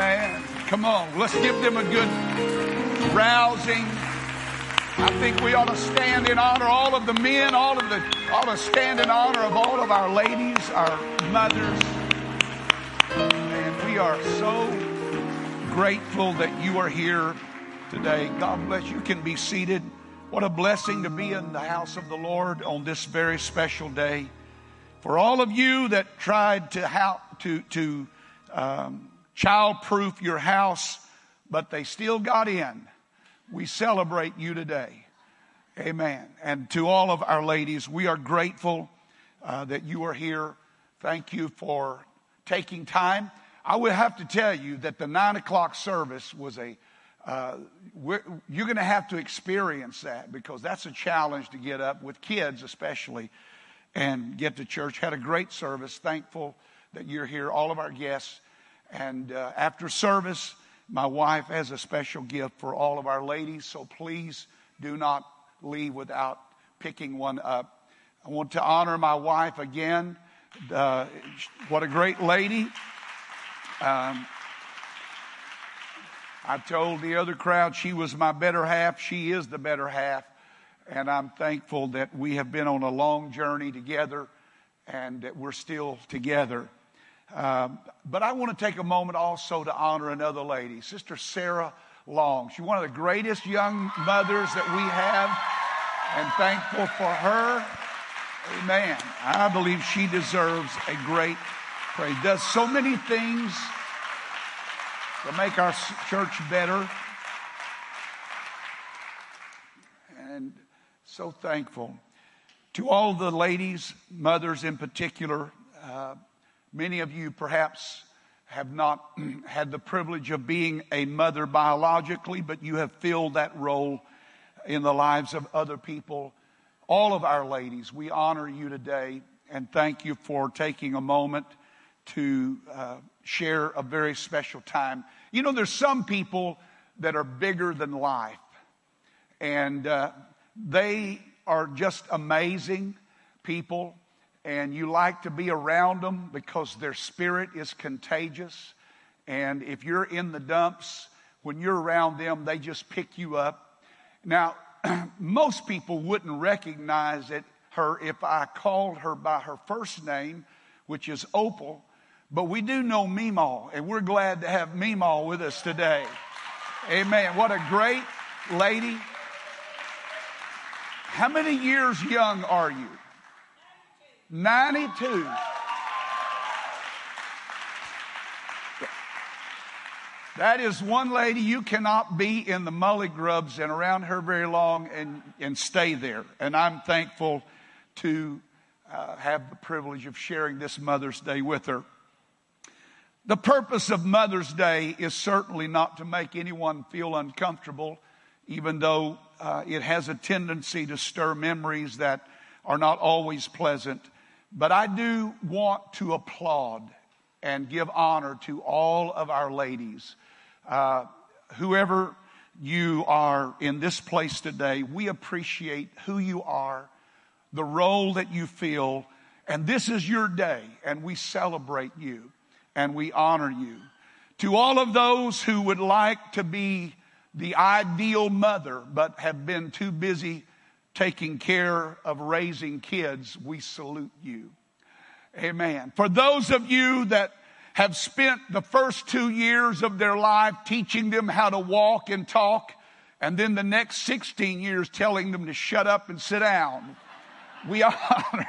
Amen. Come on, let's give them a good rousing. I think we ought to stand in honor all of the men, all of the ought to stand in honor of all of our ladies, our mothers. And we are so grateful that you are here today. God bless you. You can be seated. What a blessing to be in the house of the Lord on this very special day. For all of you that tried to how to to um, childproof your house, but they still got in. We celebrate you today. Amen. And to all of our ladies, we are grateful uh, that you are here. Thank you for taking time. I will have to tell you that the nine o'clock service was a, uh, you're going to have to experience that because that's a challenge to get up with kids, especially, and get to church. Had a great service. Thankful that you're here, all of our guests. And uh, after service, my wife has a special gift for all of our ladies, so please do not leave without picking one up. I want to honor my wife again. Uh, what a great lady. Um, I told the other crowd she was my better half. She is the better half. And I'm thankful that we have been on a long journey together and that we're still together. Um, but I want to take a moment also to honor another lady, Sister Sarah Long. She's one of the greatest young mothers that we have, and thankful for her. Amen. I believe she deserves a great praise. Does so many things to make our church better. And so thankful. To all the ladies, mothers in particular, uh, Many of you perhaps have not had the privilege of being a mother biologically, but you have filled that role in the lives of other people. All of our ladies, we honor you today and thank you for taking a moment to uh, share a very special time. You know, there's some people that are bigger than life, and uh, they are just amazing people and you like to be around them because their spirit is contagious. And if you're in the dumps, when you're around them, they just pick you up. Now, most people wouldn't recognize it, her if I called her by her first name, which is Opal. But we do know Meemaw, and we're glad to have Meemaw with us today. Amen. What a great lady. How many years young are you? 92. That is one lady you cannot be in the mully grubs and around her very long and, and stay there. And I'm thankful to uh, have the privilege of sharing this Mother's Day with her. The purpose of Mother's Day is certainly not to make anyone feel uncomfortable, even though uh, it has a tendency to stir memories that are not always pleasant. But I do want to applaud and give honor to all of our ladies. Uh, whoever you are in this place today, we appreciate who you are, the role that you fill, and this is your day, and we celebrate you and we honor you. To all of those who would like to be the ideal mother but have been too busy taking care of raising kids, we salute you. Amen. For those of you that have spent the first two years of their life teaching them how to walk and talk, and then the next 16 years telling them to shut up and sit down, we honor,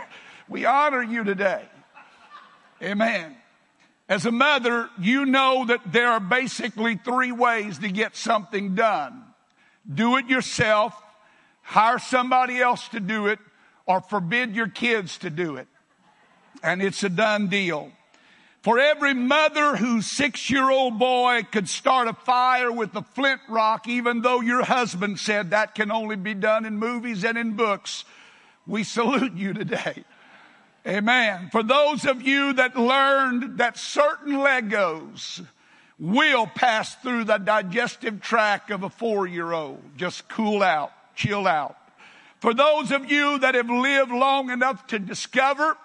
we honor you today. Amen. As a mother, you know that there are basically three ways to get something done. Do it yourself, hire somebody else to do it, or forbid your kids to do it. And it's a done deal. For every mother whose six year old boy could start a fire with a flint rock, even though your husband said that can only be done in movies and in books, we salute you today. Amen. For those of you that learned that certain Legos will pass through the digestive tract of a four year old, just cool out chill out. For those of you that have lived long enough to discover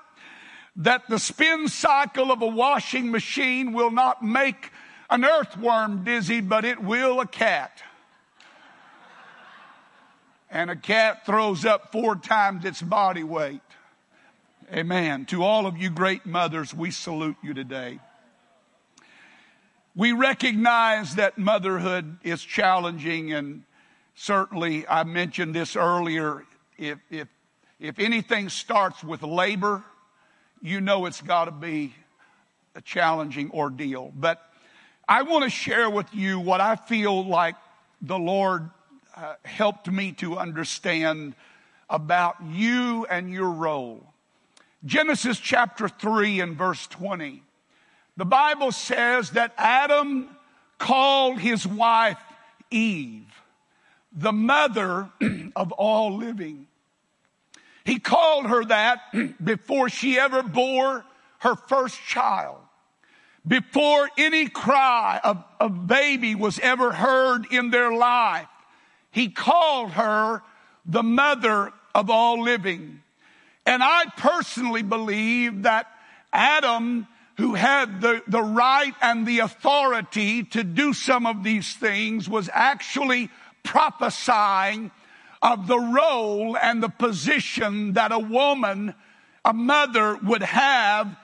that the spin cycle of a washing machine will not make an earthworm dizzy, but it will a cat. And a cat throws up four times its body weight. Amen. To all of you great mothers, we salute you today. We recognize that motherhood is challenging, and certainly I mentioned this earlier. If, if, if anything starts with labor, you know it's got to be a challenging ordeal. But I want to share with you what I feel like the Lord uh, helped me to understand about you and your role. Genesis chapter 3 and verse 20. The Bible says that Adam called his wife Eve, the mother of all living. He called her that before she ever bore her first child before any cry of, a baby was ever heard in their life, he called her the mother of all living. And I personally believe that Adam, who had the, the right and the authority to do some of these things, was actually prophesying of the role and the position that a woman, a mother would have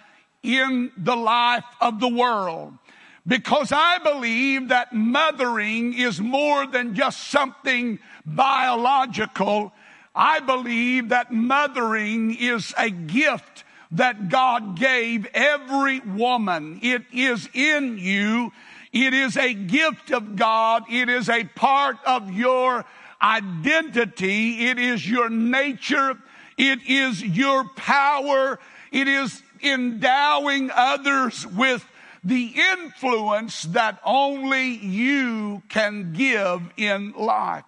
in the life of the world. Because I believe that mothering is more than just something biological. I believe that mothering is a gift that God gave every woman. It is in you. It is a gift of God. It is a part of your identity. It is your nature. It is your power. It is endowing others with the influence that only you can give in life.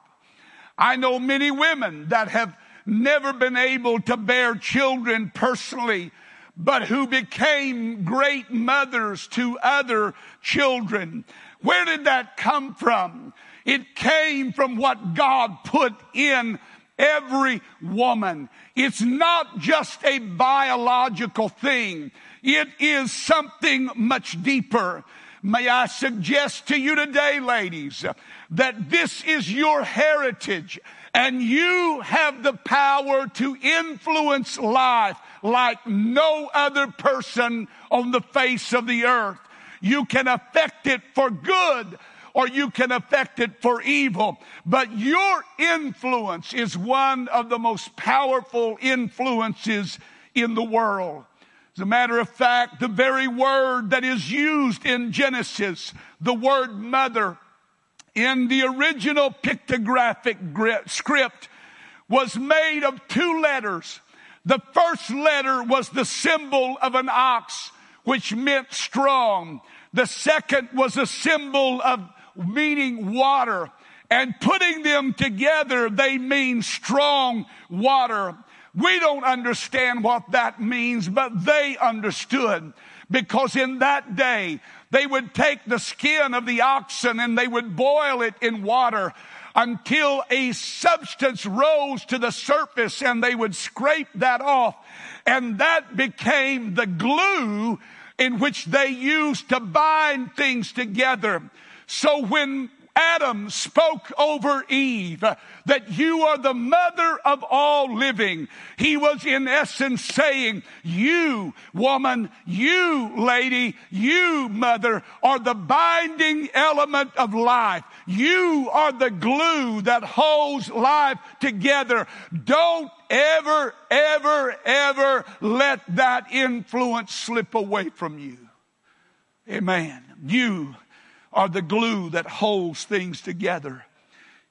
I know many women that have never been able to bear children personally, but who became great mothers to other children. Where did that come from? It came from what God put in every woman. It's not just a biological thing. It is something much deeper. May I suggest to you today, ladies, that this is your heritage and you have the power to influence life like no other person on the face of the earth. You can affect it for good or you can affect it for evil. But your influence is one of the most powerful influences in the world. As a matter of fact, the very word that is used in Genesis, the word mother, in the original pictographic script was made of two letters. The first letter was the symbol of an ox, which meant strong. The second was a symbol of meaning water. And putting them together, they mean strong water. We don't understand what that means, but they understood. Because in that day, they would take the skin of the oxen and they would boil it in water until a substance rose to the surface and they would scrape that off. And that became the glue in which they used to bind things together. So when Adam spoke over Eve that you are the mother of all living. He was in essence saying, you woman, you lady, you mother are the binding element of life. You are the glue that holds life together. Don't ever, ever, ever let that influence slip away from you. Amen. You are the glue that holds things together.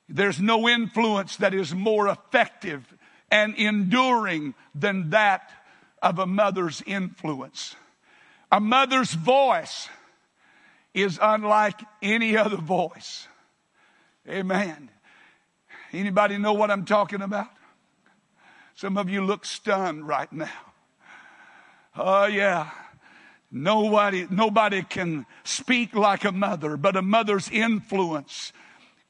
There's no influence that is more effective and enduring than that of a mother's influence. A mother's voice is unlike any other voice. Amen. Anybody know what I'm talking about? Some of you look stunned right now. Oh yeah. Nobody, nobody can speak like a mother, but a mother's influence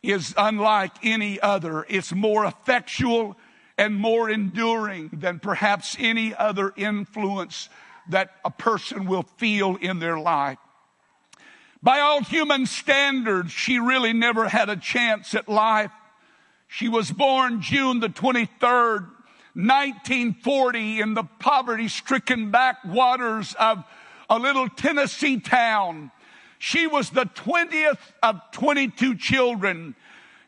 is unlike any other. It's more effectual and more enduring than perhaps any other influence that a person will feel in their life. By all human standards, she really never had a chance at life. She was born June the 23rd, 1940 in the poverty stricken backwaters of a little Tennessee town. She was the 20th of 22 children.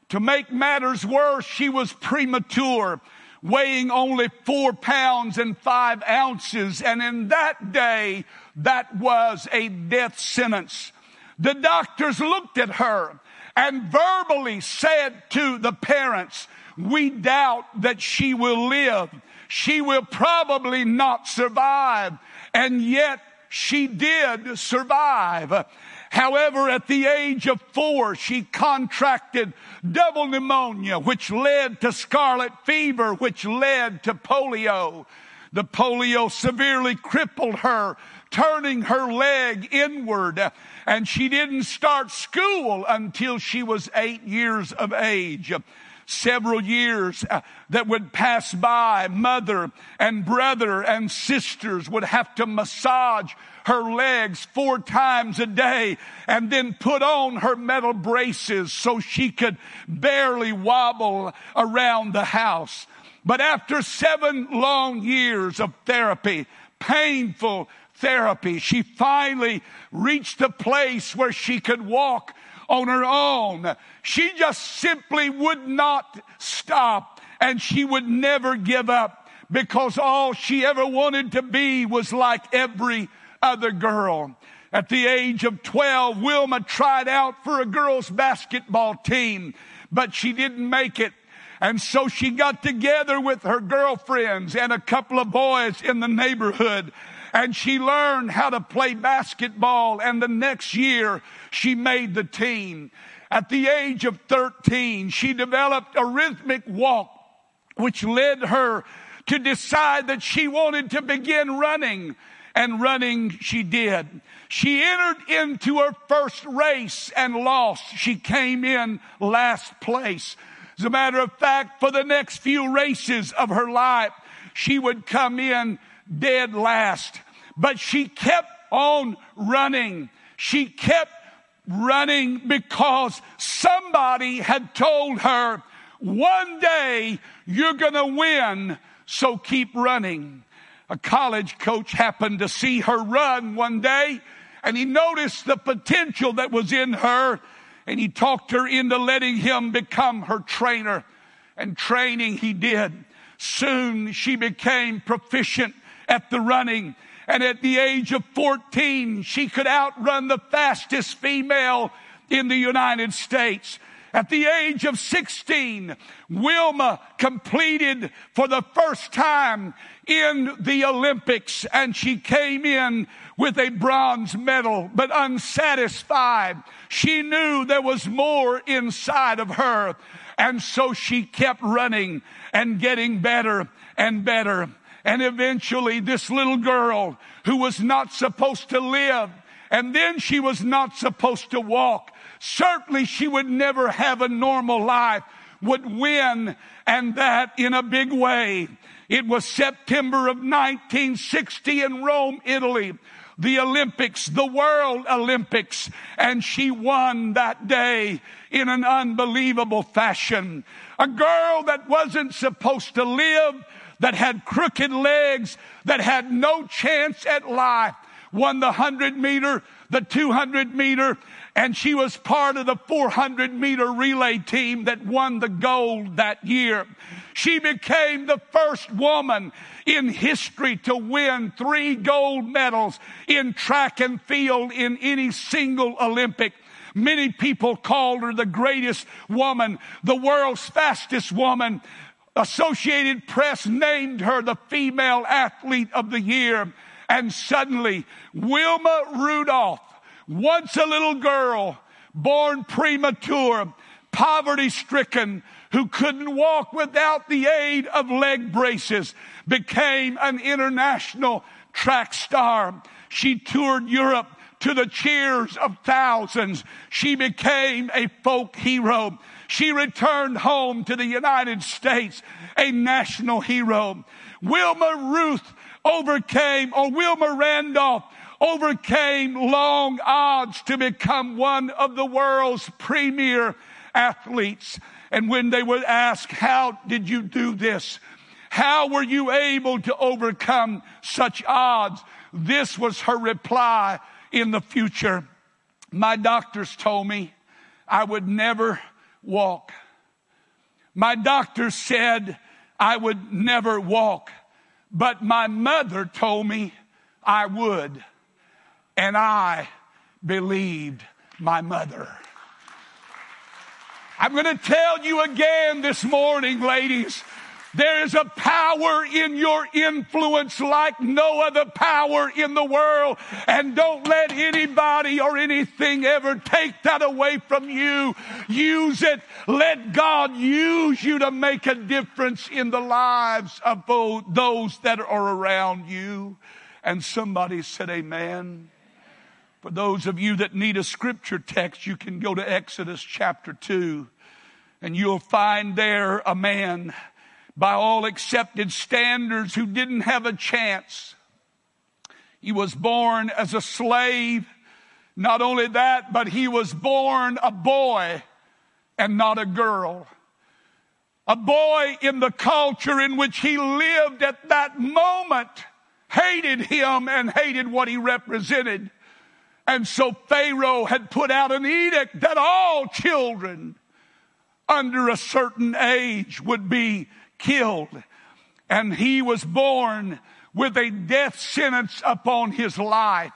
To make matters worse, she was premature, weighing only four pounds and five ounces. And in that day, that was a death sentence. The doctors looked at her and verbally said to the parents, we doubt that she will live. She will probably not survive. And yet she did survive. However, at the age of four, she contracted double pneumonia, which led to scarlet fever, which led to polio. The polio severely crippled her, turning her leg inward, and she didn't start school until she was eight years of age several years uh, that would pass by, mother and brother and sisters would have to massage her legs four times a day and then put on her metal braces so she could barely wobble around the house. But after seven long years of therapy, painful therapy, she finally reached a place where she could walk on her own. She just simply would not stop and she would never give up because all she ever wanted to be was like every other girl. At the age of 12, Wilma tried out for a girls basketball team, but she didn't make it. And so she got together with her girlfriends and a couple of boys in the neighborhood and she learned how to play basketball. And the next year, she made the team. At the age of 13, she developed a rhythmic walk, which led her to decide that she wanted to begin running. And running she did. She entered into her first race and lost. She came in last place. As a matter of fact, for the next few races of her life, she would come in dead last. But she kept on running. She kept running because somebody had told her, one day you're gonna win, so keep running. A college coach happened to see her run one day and he noticed the potential that was in her and he talked her into letting him become her trainer. And training he did. Soon she became proficient at the running and at the age of 14, she could outrun the fastest female in the United States. At the age of 16, Wilma completed for the first time in the Olympics and she came in with a bronze medal, but unsatisfied. She knew there was more inside of her. And so she kept running and getting better and better. And eventually this little girl who was not supposed to live and then she was not supposed to walk. Certainly she would never have a normal life, would win and that in a big way. It was September of 1960 in Rome, Italy the Olympics, the World Olympics, and she won that day in an unbelievable fashion. A girl that wasn't supposed to live that had crooked legs, that had no chance at life, won the 100 meter, the 200 meter, and she was part of the 400 meter relay team that won the gold that year. She became the first woman in history to win three gold medals in track and field in any single Olympic. Many people called her the greatest woman, the world's fastest woman, Associated Press named her the female athlete of the year. And suddenly, Wilma Rudolph, once a little girl, born premature, poverty stricken, who couldn't walk without the aid of leg braces, became an international track star. She toured Europe to the cheers of thousands. She became a folk hero. She returned home to the United States, a national hero. Wilma Ruth overcame, or Wilma Rudolph overcame long odds to become one of the world's premier athletes. And when they would ask, How did you do this? How were you able to overcome such odds? This was her reply in the future. My doctors told me I would never walk. My doctor said I would never walk, but my mother told me I would, and I believed my mother. I'm going to tell you again this morning, ladies. There is a power in your influence like no other power in the world. And don't let anybody or anything ever take that away from you. Use it. Let God use you to make a difference in the lives of those that are around you. And somebody said, Amen. For those of you that need a scripture text, you can go to Exodus chapter 2 and you'll find there a man by all accepted standards who didn't have a chance. He was born as a slave. Not only that, but he was born a boy and not a girl. A boy in the culture in which he lived at that moment hated him and hated what he represented. And so Pharaoh had put out an edict that all children under a certain age would be killed. And he was born with a death sentence upon his life.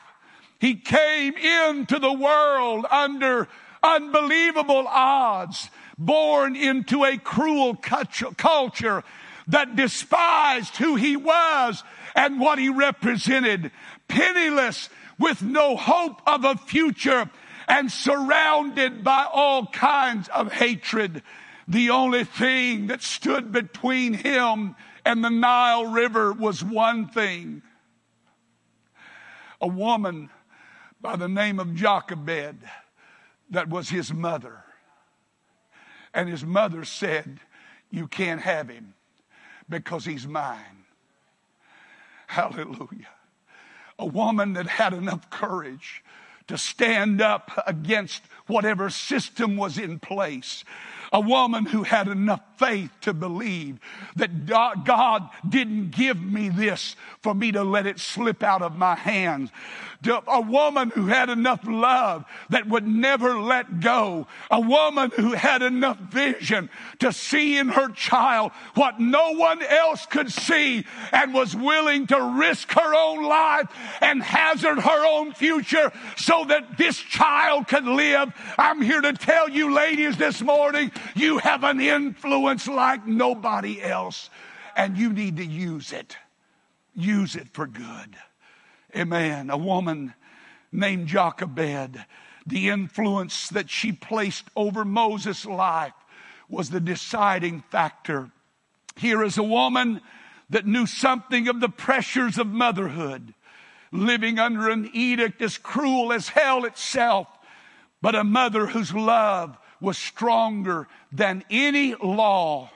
He came into the world under unbelievable odds, born into a cruel culture that despised who he was and what he represented, penniless with no hope of a future and surrounded by all kinds of hatred. The only thing that stood between him and the Nile River was one thing. A woman by the name of Jochebed that was his mother. And his mother said, You can't have him because he's mine. Hallelujah. A woman that had enough courage to stand up against whatever system was in place a woman who had enough faith to believe that God didn't give me this for me to let it slip out of my hands. A woman who had enough love that would never let go. A woman who had enough vision to see in her child what no one else could see and was willing to risk her own life and hazard her own future so that this child could live. I'm here to tell you ladies this morning, you have an influence like nobody else, and you need to use it. Use it for good. Amen. A woman named Jochebed, the influence that she placed over Moses' life was the deciding factor. Here is a woman that knew something of the pressures of motherhood, living under an edict as cruel as hell itself, but a mother whose love was stronger than any law.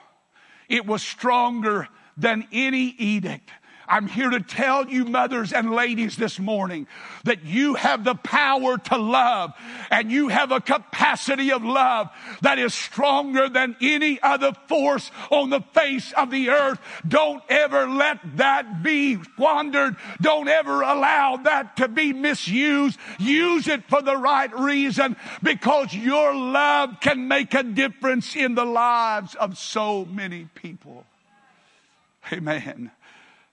It was stronger than any edict. I'm here to tell you, mothers and ladies, this morning that you have the power to love and you have a capacity of love that is stronger than any other force on the face of the earth. Don't ever let that be squandered. Don't ever allow that to be misused. Use it for the right reason because your love can make a difference in the lives of so many people. Amen.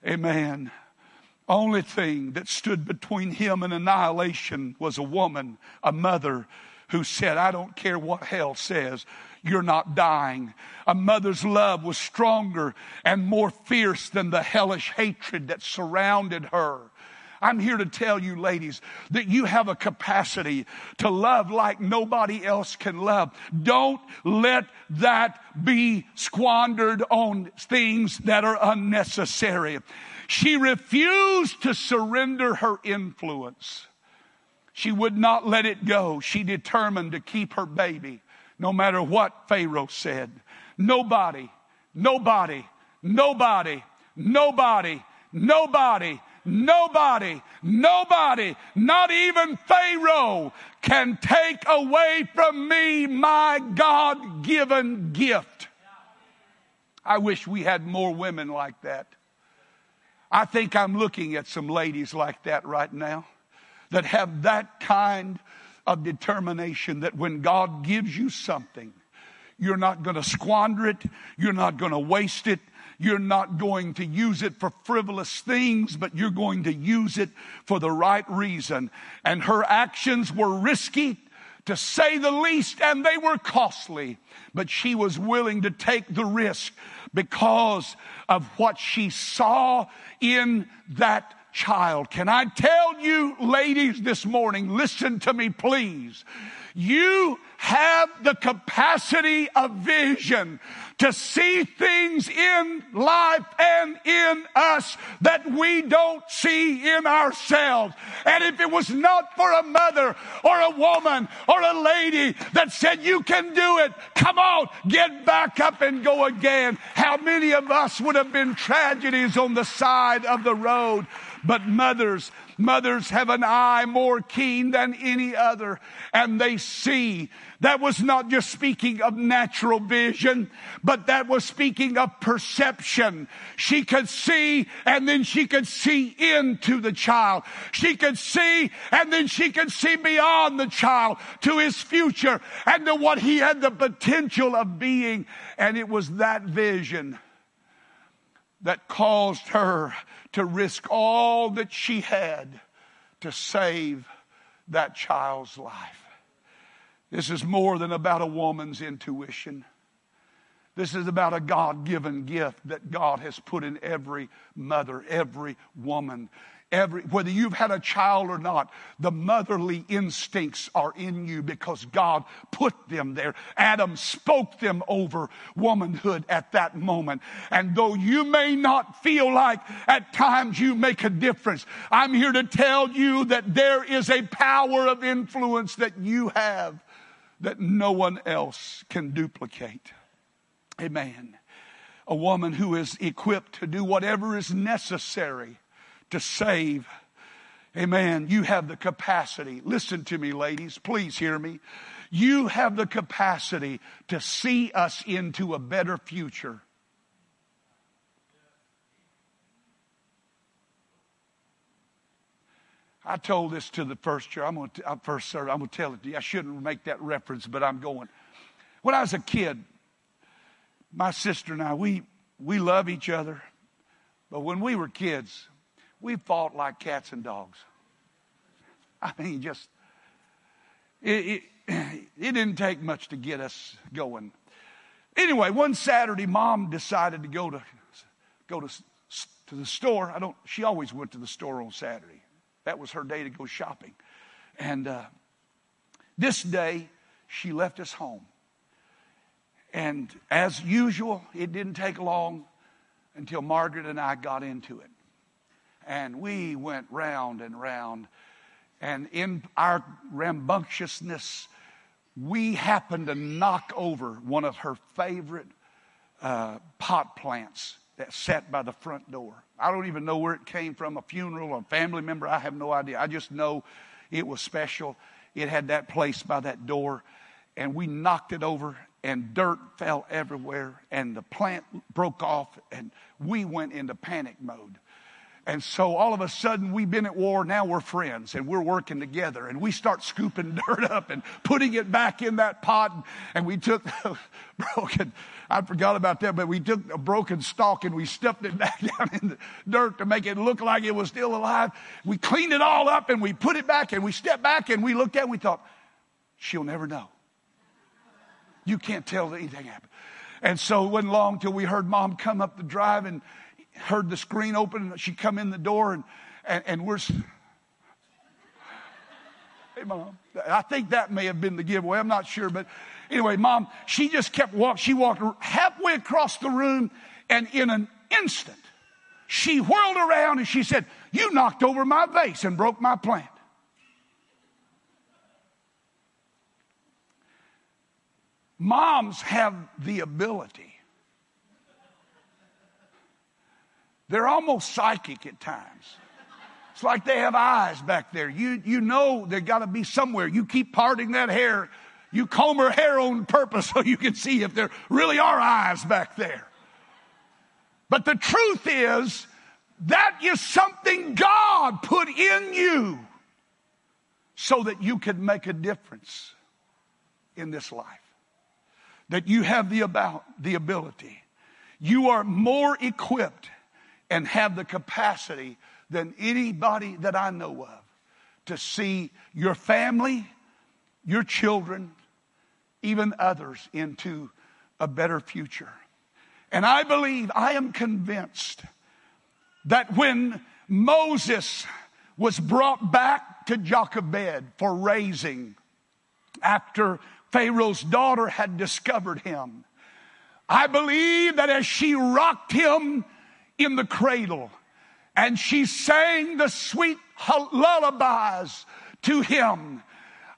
Amen. Only thing that stood between him and annihilation was a woman, a mother, who said, I don't care what hell says, you're not dying. A mother's love was stronger and more fierce than the hellish hatred that surrounded her. I'm here to tell you, ladies, that you have a capacity to love like nobody else can love. Don't let that be squandered on things that are unnecessary. She refused to surrender her influence. She would not let it go. She determined to keep her baby no matter what Pharaoh said. Nobody, nobody, nobody, nobody, nobody nobody, nobody, not even Pharaoh can take away from me my God given gift. I wish we had more women like that. I think I'm looking at some ladies like that right now that have that kind of determination that when God gives you something, you're not going to squander it. You're not going to waste it. You're not going to use it for frivolous things, but you're going to use it for the right reason. And her actions were risky to say the least, and they were costly, but she was willing to take the risk because of what she saw in that child. Can I tell you, ladies, this morning, listen to me, please. You have the capacity of vision to see things in life and in us that we don't see in ourselves. And if it was not for a mother or a woman or a lady that said, You can do it, come on, get back up and go again, how many of us would have been tragedies on the side of the road? But mothers, mothers have an eye more keen than any other, and they see. That was not just speaking of natural vision, but that was speaking of perception. She could see, and then she could see into the child. She could see, and then she could see beyond the child to his future and to what he had the potential of being. And it was that vision that caused her to risk all that she had to save that child's life. This is more than about a woman's intuition. This is about a God given gift that God has put in every mother, every woman. Every, whether you've had a child or not, the motherly instincts are in you because God put them there. Adam spoke them over womanhood at that moment. And though you may not feel like at times you make a difference, I'm here to tell you that there is a power of influence that you have that no one else can duplicate. Amen. A woman who is equipped to do whatever is necessary to save. Amen. You have the capacity. Listen to me, ladies. Please hear me. You have the capacity to see us into a better future. I told this to the first church. I'm going to first. I'm going to tell it to you. I shouldn't make that reference, but I'm going. When I was a kid, my sister and I, we we love each other, but when we were kids, we fought like cats and dogs. I mean, just, it, it, it didn't take much to get us going. Anyway, one Saturday, mom decided to go to, go to, to the store. I don't, she always went to the store on Saturday. That was her day to go shopping. And uh, this day, she left us home. And as usual, it didn't take long until Margaret and I got into it and we went round and round. And in our rambunctiousness, we happened to knock over one of her favorite uh, pot plants that sat by the front door. I don't even know where it came from a funeral, a family member. I have no idea. I just know it was special. It had that place by that door, and we knocked it over, and dirt fell everywhere, and the plant broke off, and we went into panic mode. And so all of a sudden, we've been at war. Now we're friends and we're working together. And we start scooping dirt up and putting it back in that pot. And we took broken, I forgot about that, but we took a broken stalk and we stuffed it back down in the dirt to make it look like it was still alive. We cleaned it all up and we put it back and we stepped back and we looked at it and we thought, she'll never know. You can't tell that anything happened. And so it wasn't long till we heard mom come up the drive and heard the screen open and she come in the door and, and, and we're, hey mom, I think that may have been the giveaway. I'm not sure, but anyway, mom, she just kept walking. She walked halfway across the room and in an instant, she whirled around and she said, you knocked over my vase and broke my plant. Moms have the ability they're almost psychic at times. It's like they have eyes back there. You, you know they got to be somewhere. You keep parting that hair. You comb her hair on purpose so you can see if there really are eyes back there. But the truth is, that is something God put in you so that you could make a difference in this life. That you have the about the ability. You are more equipped and have the capacity than anybody that I know of to see your family, your children, even others into a better future. And I believe, I am convinced that when Moses was brought back to Jochebed for raising after Pharaoh's daughter had discovered him, I believe that as she rocked him in the cradle. And she sang the sweet lullabies to him,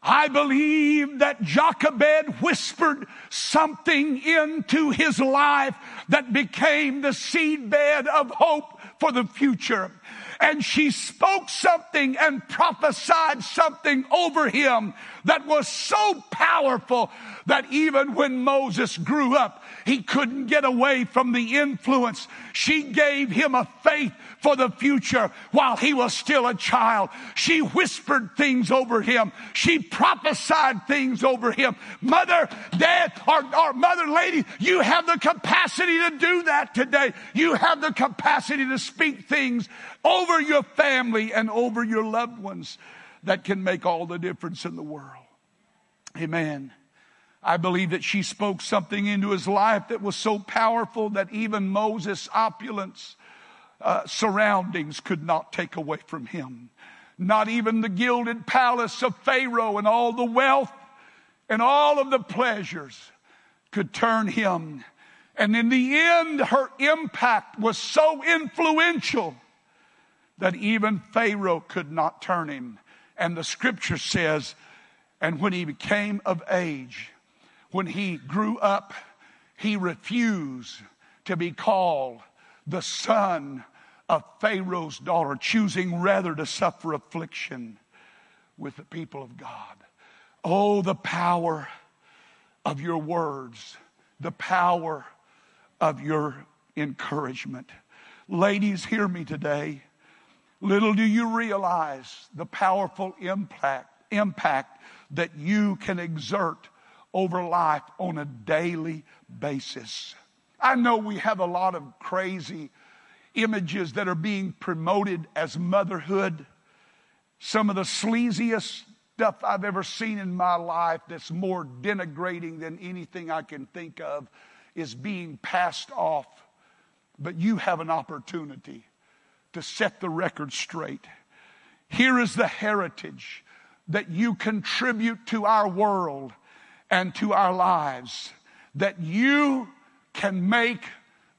I believe that Jochebed whispered something into his life that became the seedbed of hope for the future and she spoke something and prophesied something over him that was so powerful that even when Moses grew up, he couldn't get away from the influence. She gave him a faith for the future while he was still a child. She whispered things over him. She prophesied things over him. Mother, dad, or, or mother lady, you have the capacity to do that today. You have the capacity to speak things over your family and over your loved ones that can make all the difference in the world. Amen. I believe that she spoke something into his life that was so powerful that even Moses' opulence uh, surroundings could not take away from him. Not even the gilded palace of Pharaoh and all the wealth and all of the pleasures could turn him. And in the end, her impact was so influential that even Pharaoh could not turn him. And the scripture says, and when he became of age, when he grew up, he refused to be called the son of Pharaoh's daughter, choosing rather to suffer affliction with the people of God. Oh, the power of your words, the power of your encouragement. Ladies, hear me today. Little do you realize the powerful impact, impact that you can exert over life on a daily basis. I know we have a lot of crazy images that are being promoted as motherhood. Some of the sleaziest stuff I've ever seen in my life that's more denigrating than anything I can think of is being passed off. But you have an opportunity to set the record straight. Here is the heritage that you contribute to our world and to our lives, that you can make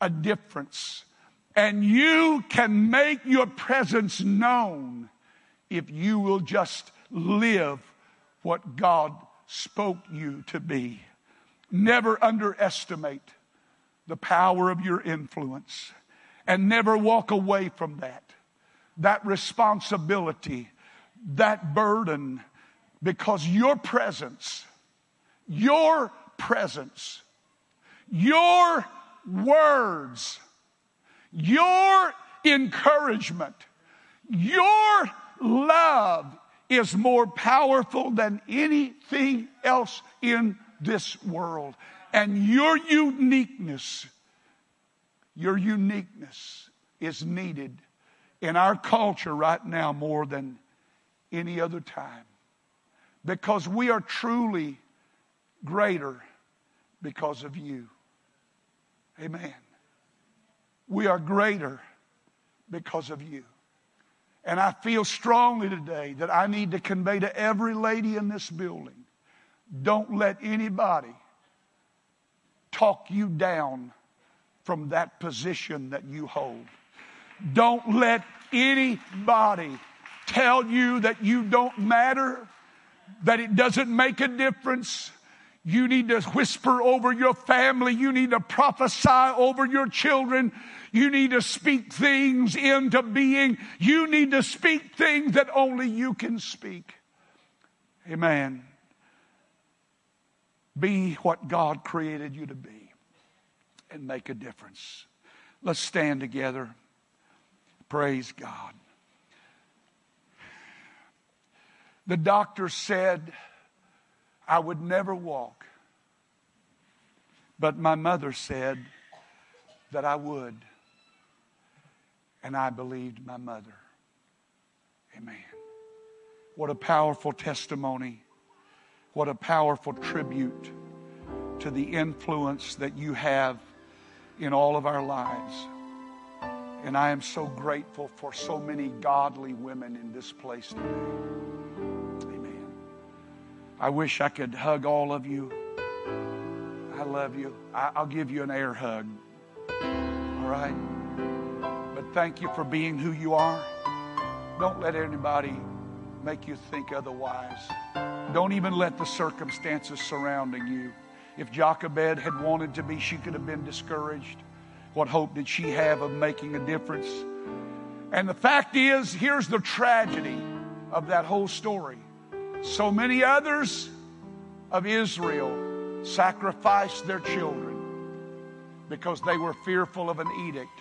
a difference and you can make your presence known if you will just live what God spoke you to be. Never underestimate the power of your influence and never walk away from that. That responsibility, that burden, because your presence, your presence, your words, your encouragement, your love is more powerful than anything else in this world. And your uniqueness your uniqueness is needed in our culture right now more than any other time. Because we are truly greater because of you. Amen. We are greater because of you. And I feel strongly today that I need to convey to every lady in this building don't let anybody talk you down from that position that you hold. Don't let anybody tell you that you don't matter, that it doesn't make a difference. You need to whisper over your family. You need to prophesy over your children. You need to speak things into being. You need to speak things that only you can speak. Amen. Be what God created you to be and make a difference. Let's stand together. Praise God. The doctor said, I would never walk. But my mother said that I would. And I believed my mother. Amen. What a powerful testimony. What a powerful tribute to the influence that you have in all of our lives. And I am so grateful for so many godly women in this place today. Amen. I wish I could hug all of you. I love you. I'll give you an air hug. All right? But thank you for being who you are. Don't let anybody make you think otherwise. Don't even let the circumstances surrounding you. If Jochebed had wanted to be, she could have been discouraged. What hope did she have of making a difference? And the fact is, here's the tragedy of that whole story so many others of Israel sacrificed their children because they were fearful of an edict.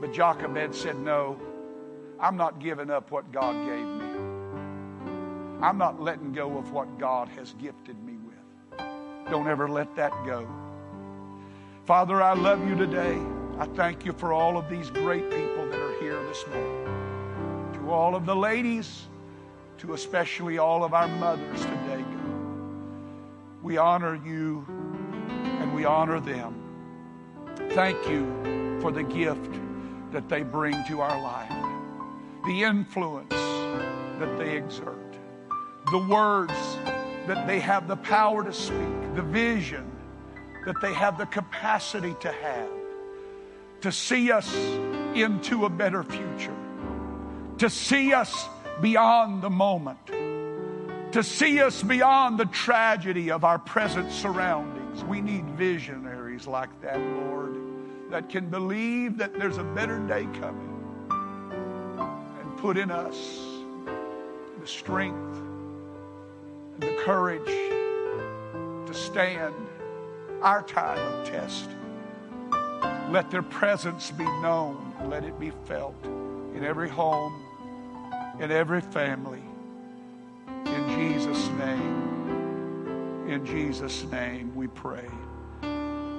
But Jochebed said, No, I'm not giving up what God gave me. I'm not letting go of what God has gifted me with. Don't ever let that go. Father, I love you today. I thank you for all of these great people that are here this morning. To all of the ladies, to especially all of our mothers today, God. We honor you and we honor them. Thank you for the gift that they bring to our life, the influence that they exert, the words that they have the power to speak, the vision that they have the capacity to have, to see us into a better future, to see us beyond the moment, to see us beyond the tragedy of our present surroundings. We need visionaries like that, Lord, that can believe that there's a better day coming and put in us the strength the courage to stand our time of test. Let their presence be known. Let it be felt in every home in every family. In Jesus' name. In Jesus' name we pray.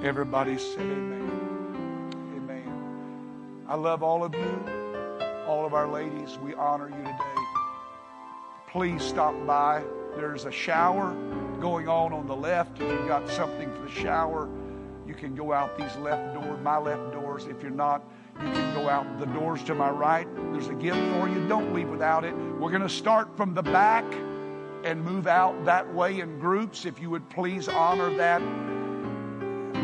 Everybody say amen. Amen. I love all of you, all of our ladies. We honor you today. Please stop by. There's a shower going on on the left. If you've got something for the shower, you can go out these left doors, my left doors. If you're not, you can go out the doors to my right. There's a gift for you. Don't leave without it. We're going to start from the back and move out that way in groups. If you would please honor that.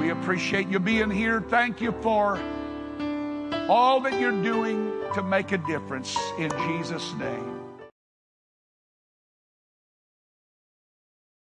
We appreciate you being here. Thank you for all that you're doing to make a difference in Jesus' name.